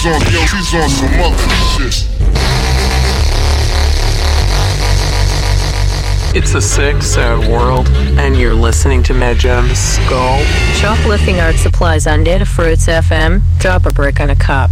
she's on, yo, she's on, yo, she's on some other shit. It's a sick, sad world, and you're listening to Magenta Skull. Shoplifting art supplies on Datafruits FM. Drop a brick on a cop.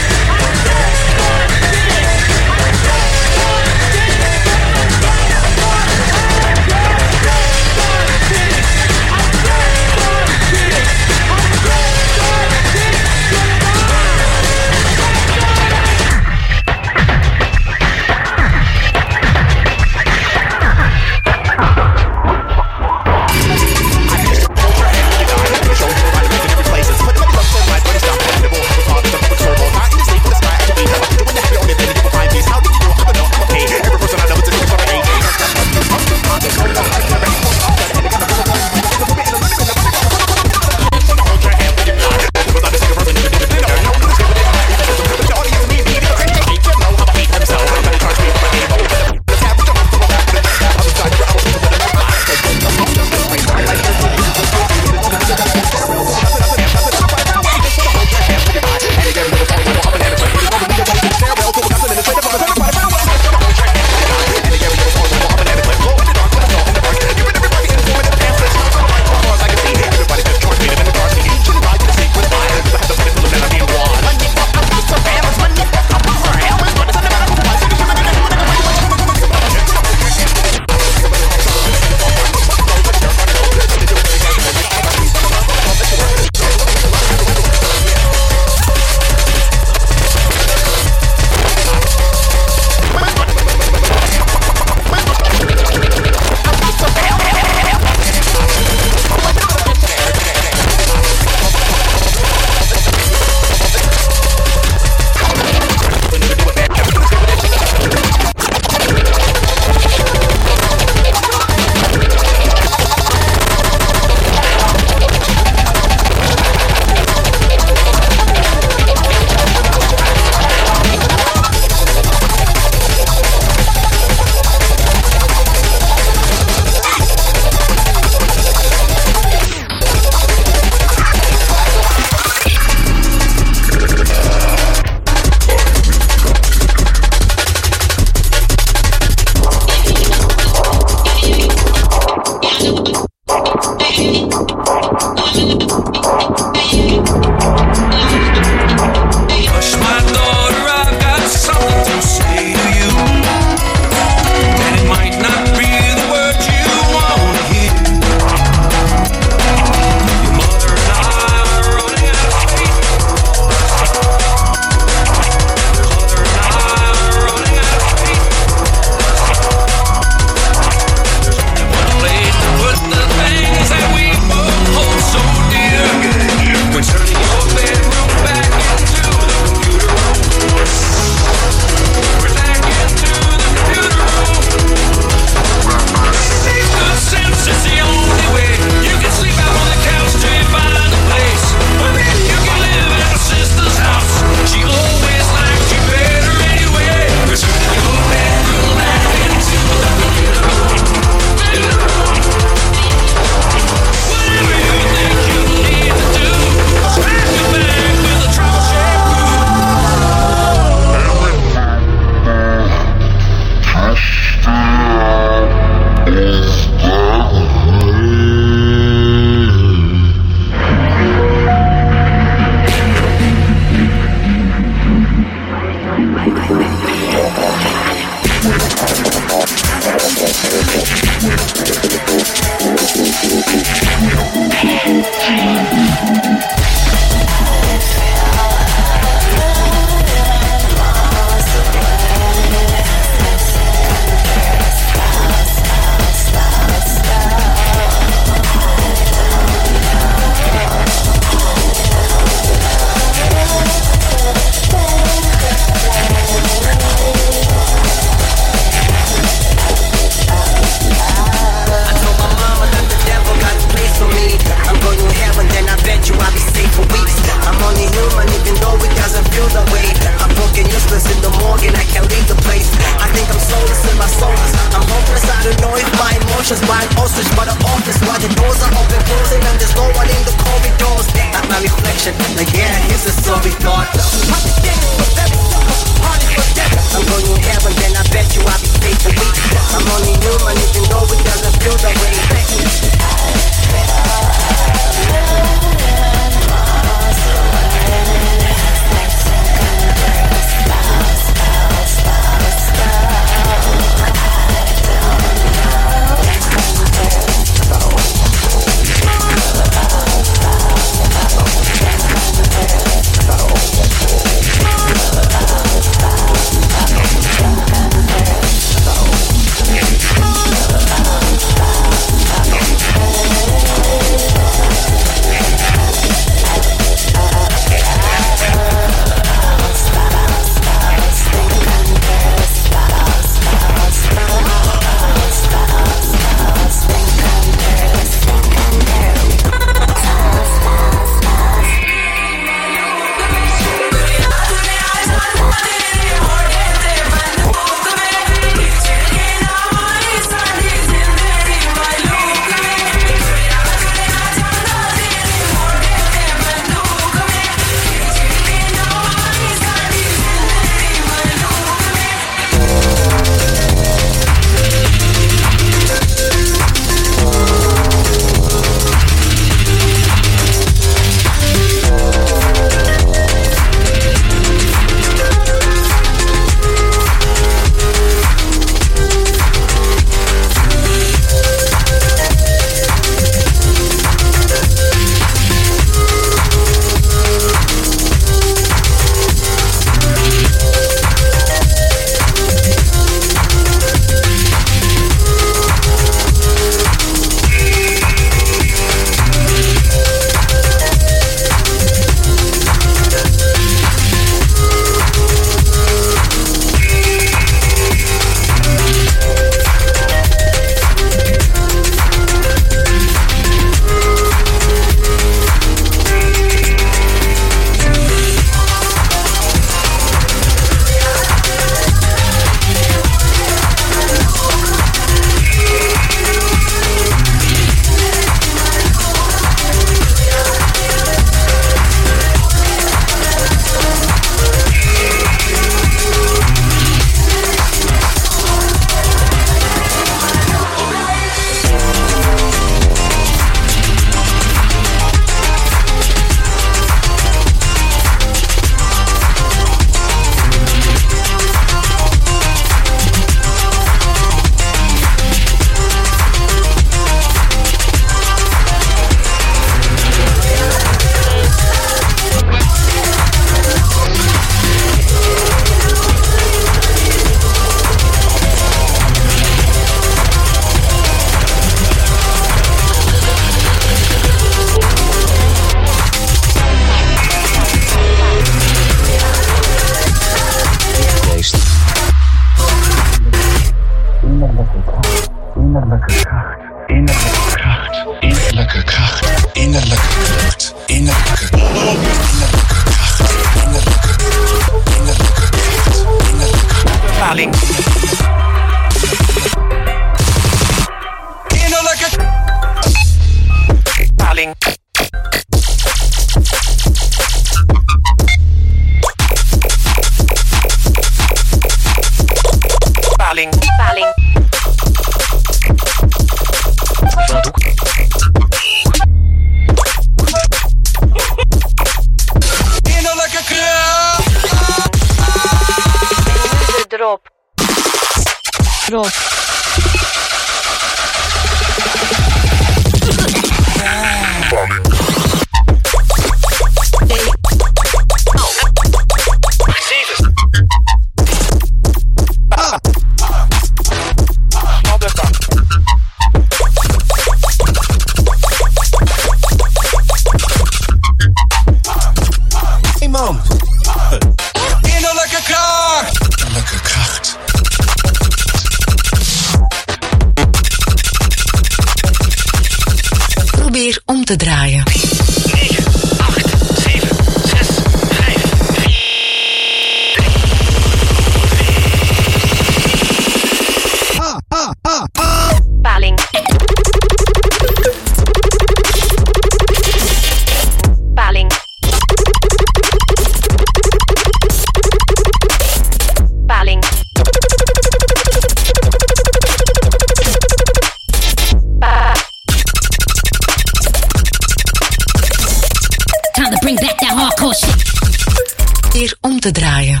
Te draaien.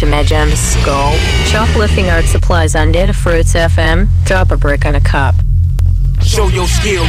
to Magenta Skull, shoplifting art supplies on Datafruits FM, drop a brick on a cop. Show your skill.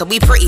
So we pretty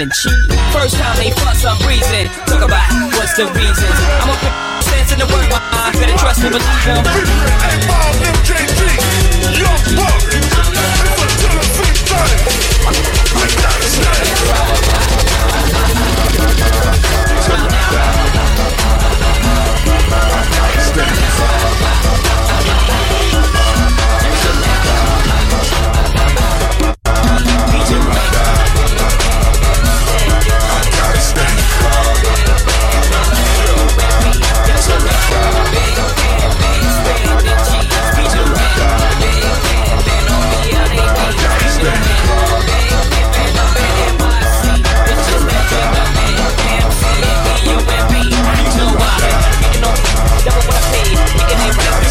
and cheating. First time they fuss, I'm reason. Talk about what's the reasons. I'm a sense in the work, why better trust me, believe him. MJG, Young Buck, a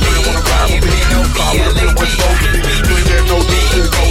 real wanna ride with me. No car, real what's wrong with me. No decent,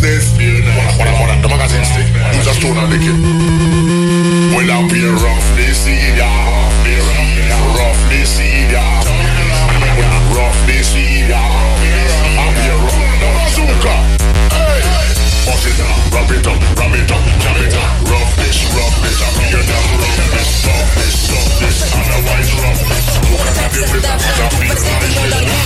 niceness. What I want the magazine stick. Use a stone and lick it. Well, I'm pure roughness, yeah. Pure roughness, yeah. Roughness, yeah. I'm pure rough. Bazooka. Hey. Bust it down, rub it up, rub it up, jam it up. Roughness, roughness. I'm pure down roughness, roughness, roughness. Otherwise roughness. Look at the rhythm, I'm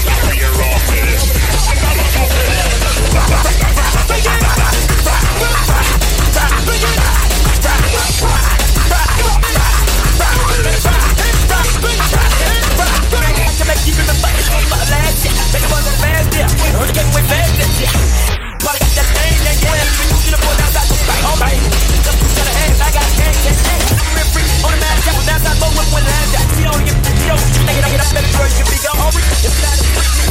Better be your big orange. If not a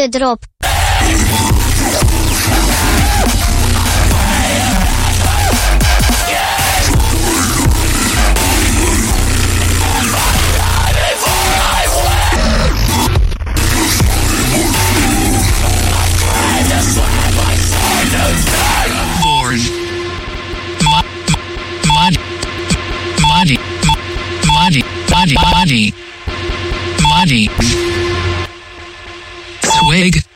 de drop. Money. Money. Money. Money. Money.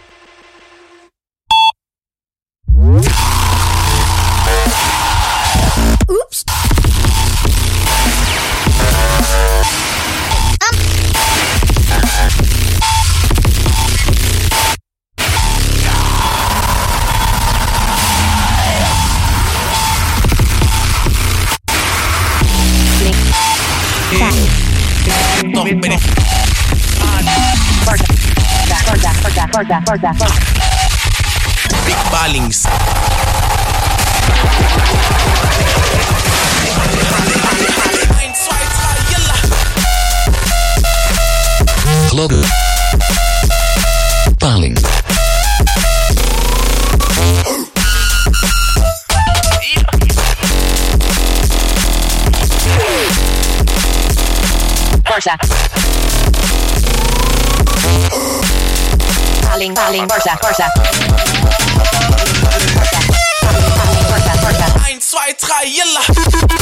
Big ballings. Club. Paling. Barça. Paling, paling, Barça, Barça. Eins, zwei, drei, yalla.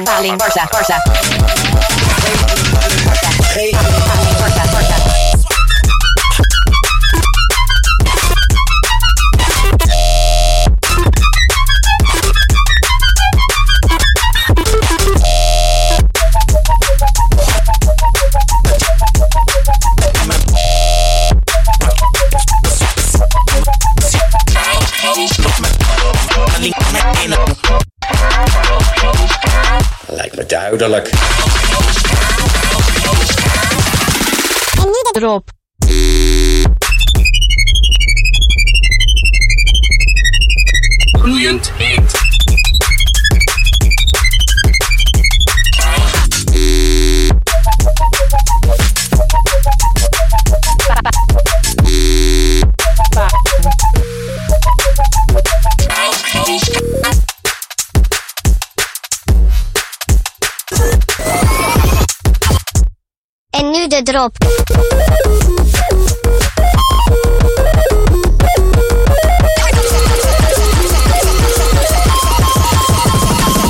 Paling, Barça, Barça. Lijkt me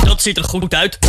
Dat ziet er goed uit.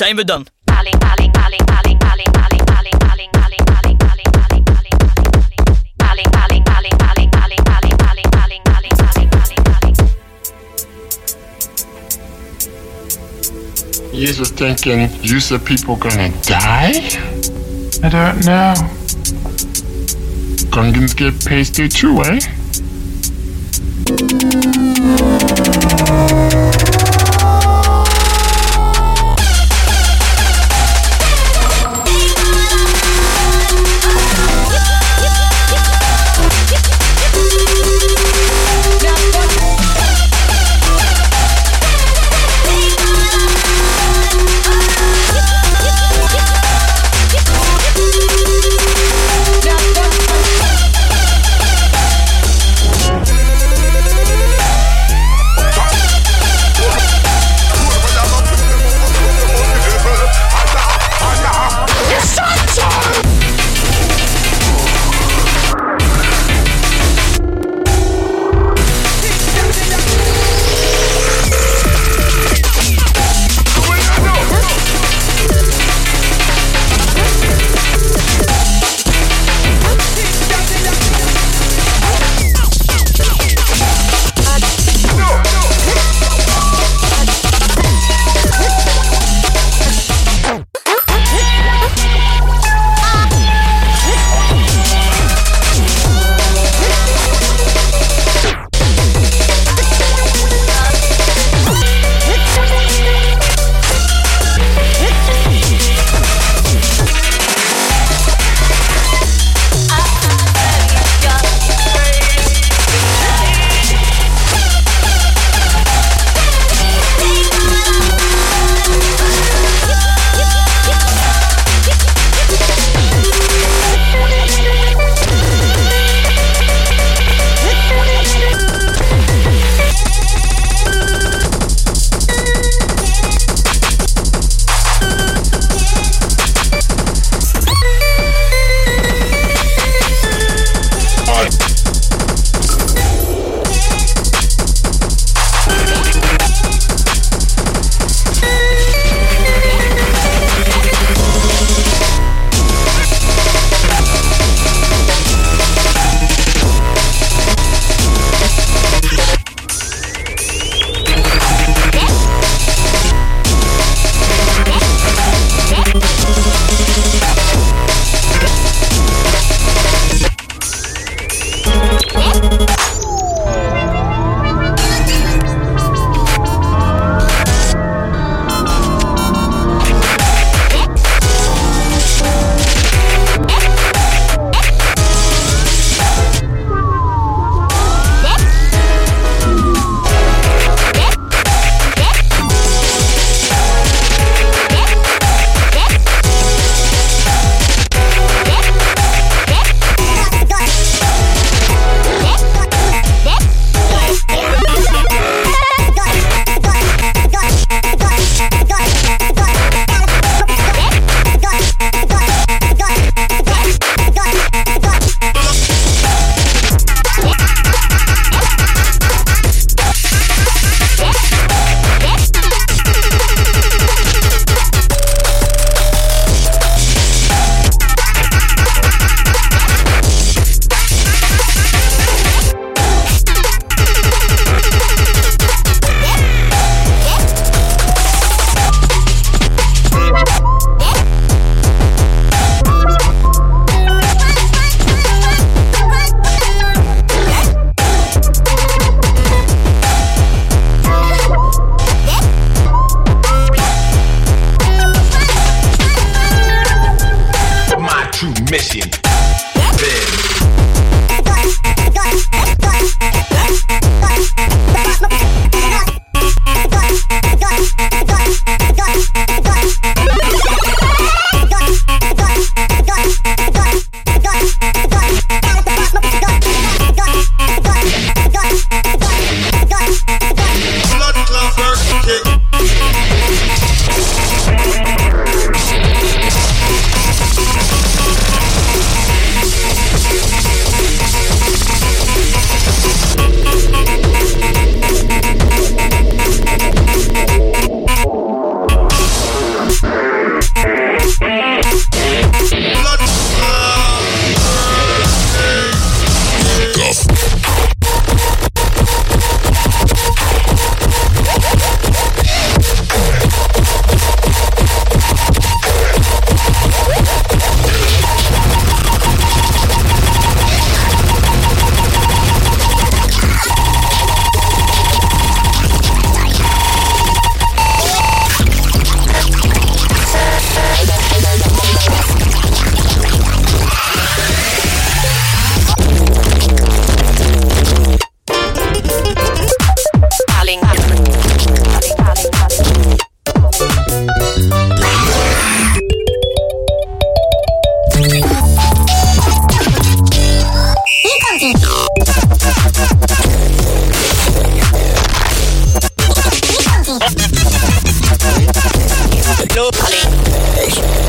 Zijn we dan. You was thinking you said people gonna die? I don't know. Gungans get pasted too, eh? locally.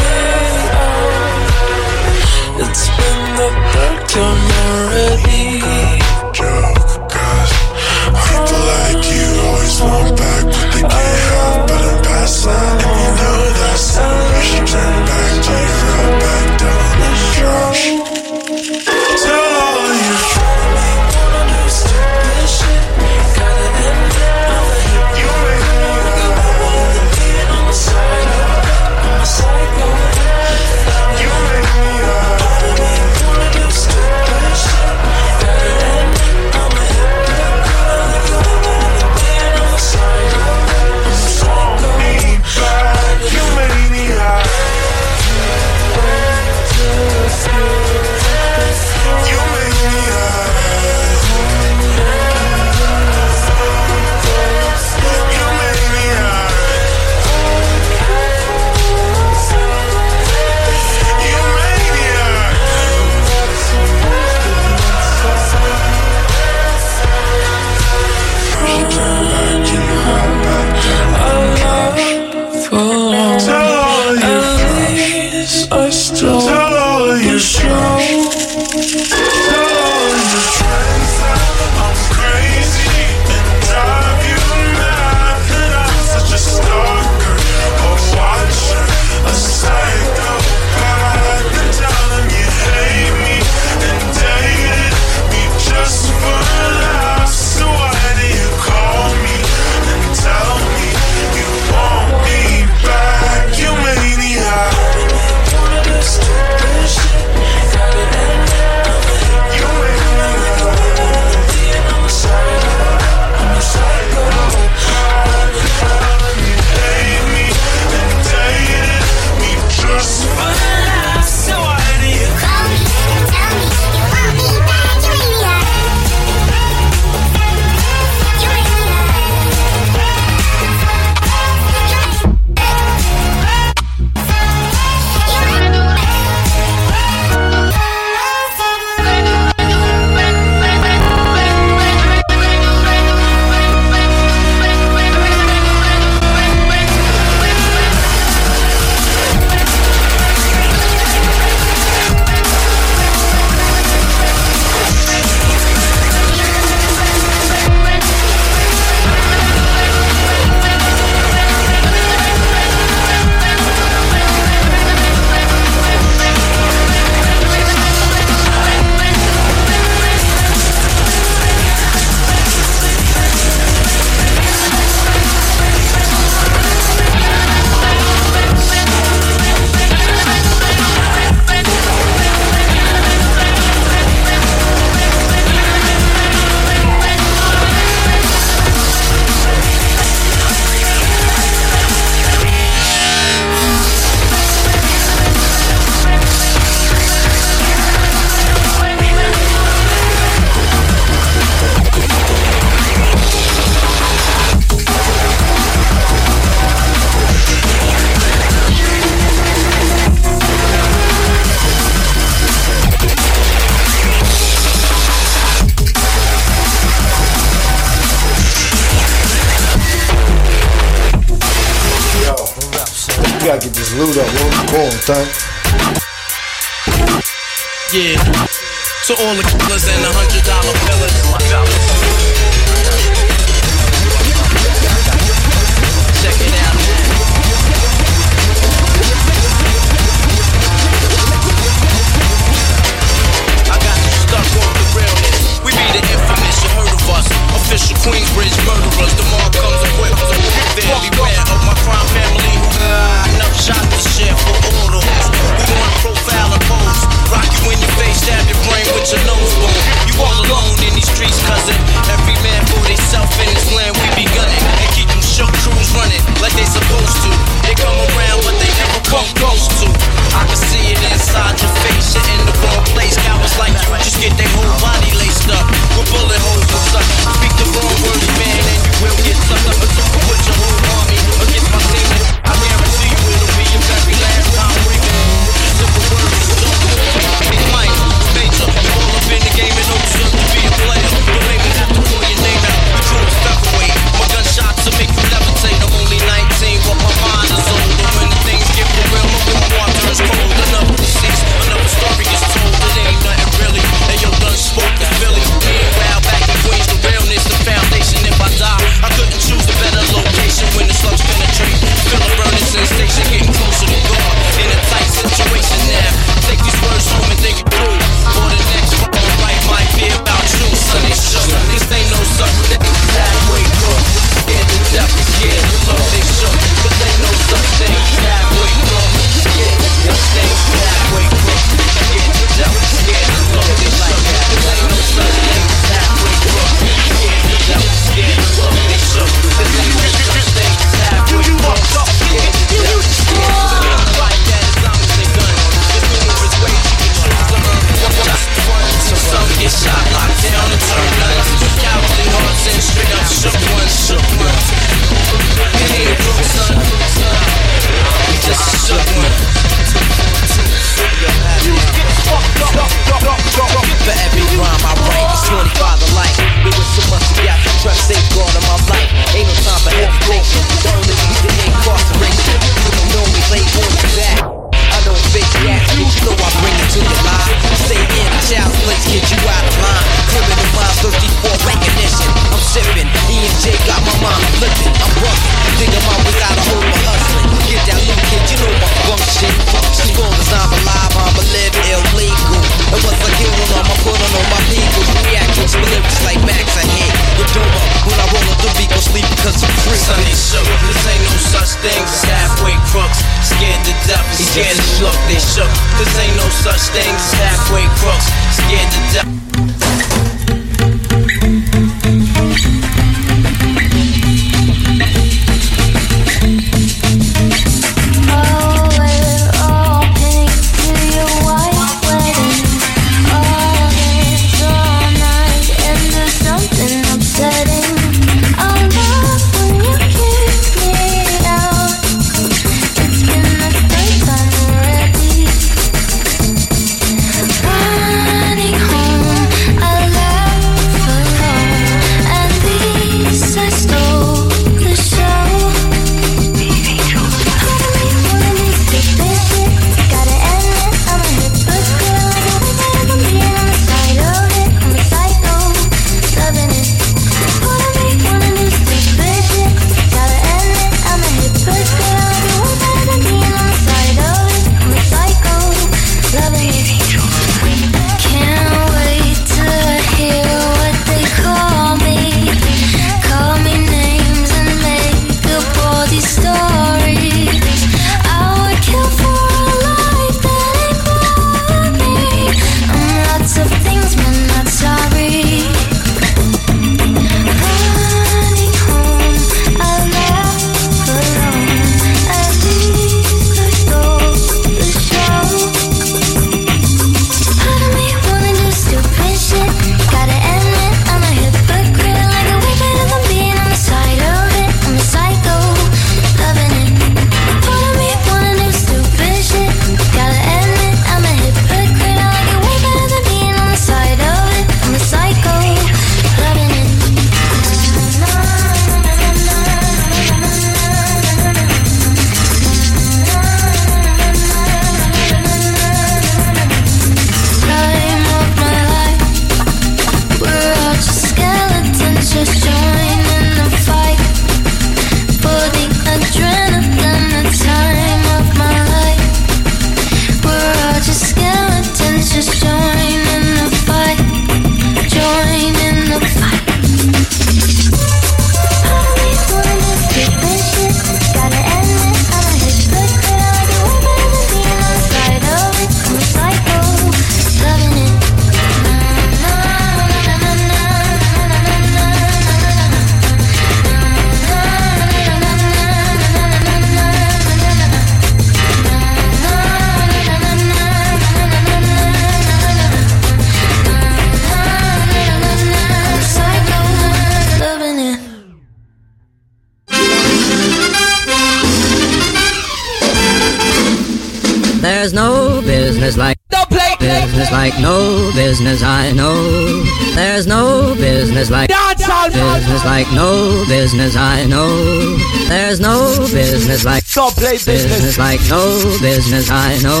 business like business like no business I know. There's no business like so play business. business like no business I know.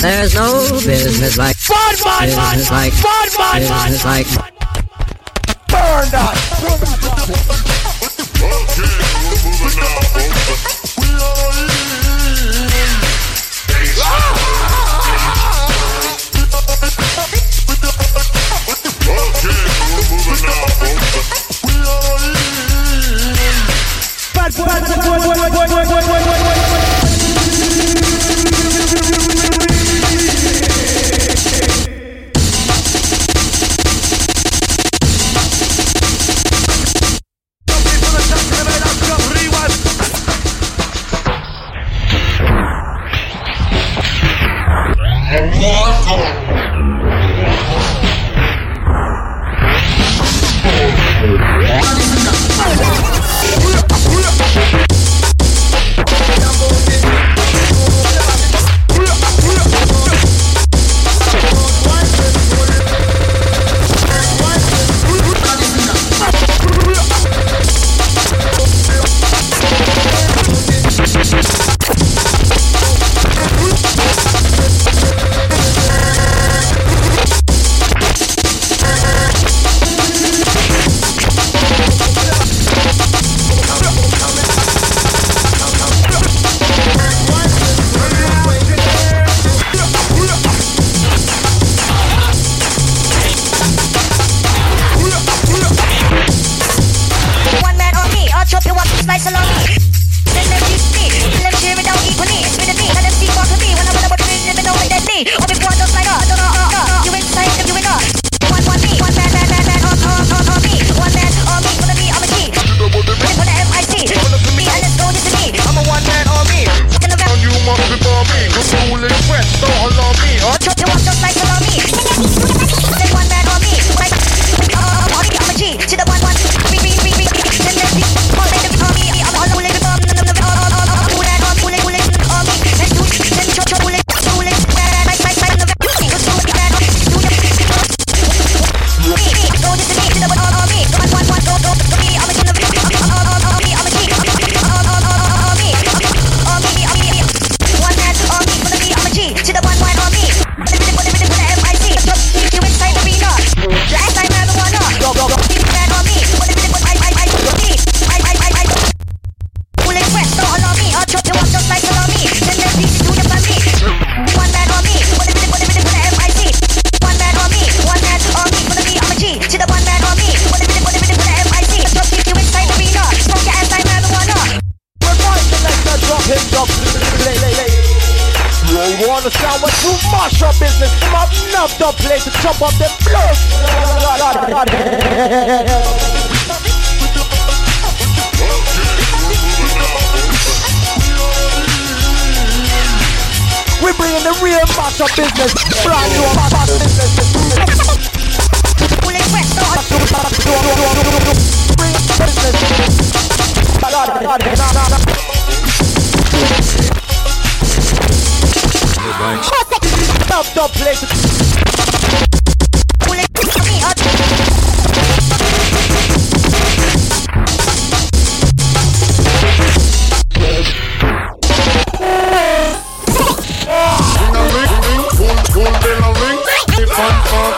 There's no business like fun, fun, business like fun, fun, business like.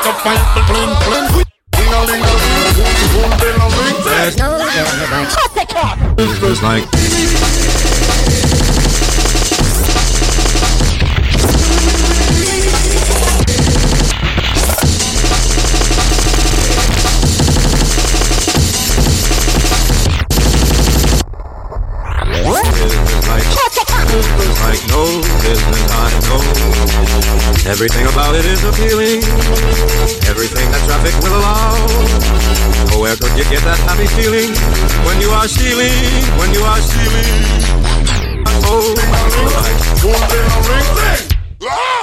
up fine, blin, blin, ding a ling a ling, like. No business I Everything about it is appealing music will allow. Where oh, could you get that happy feeling when you are stealing? When you are stealing? Oh, my God.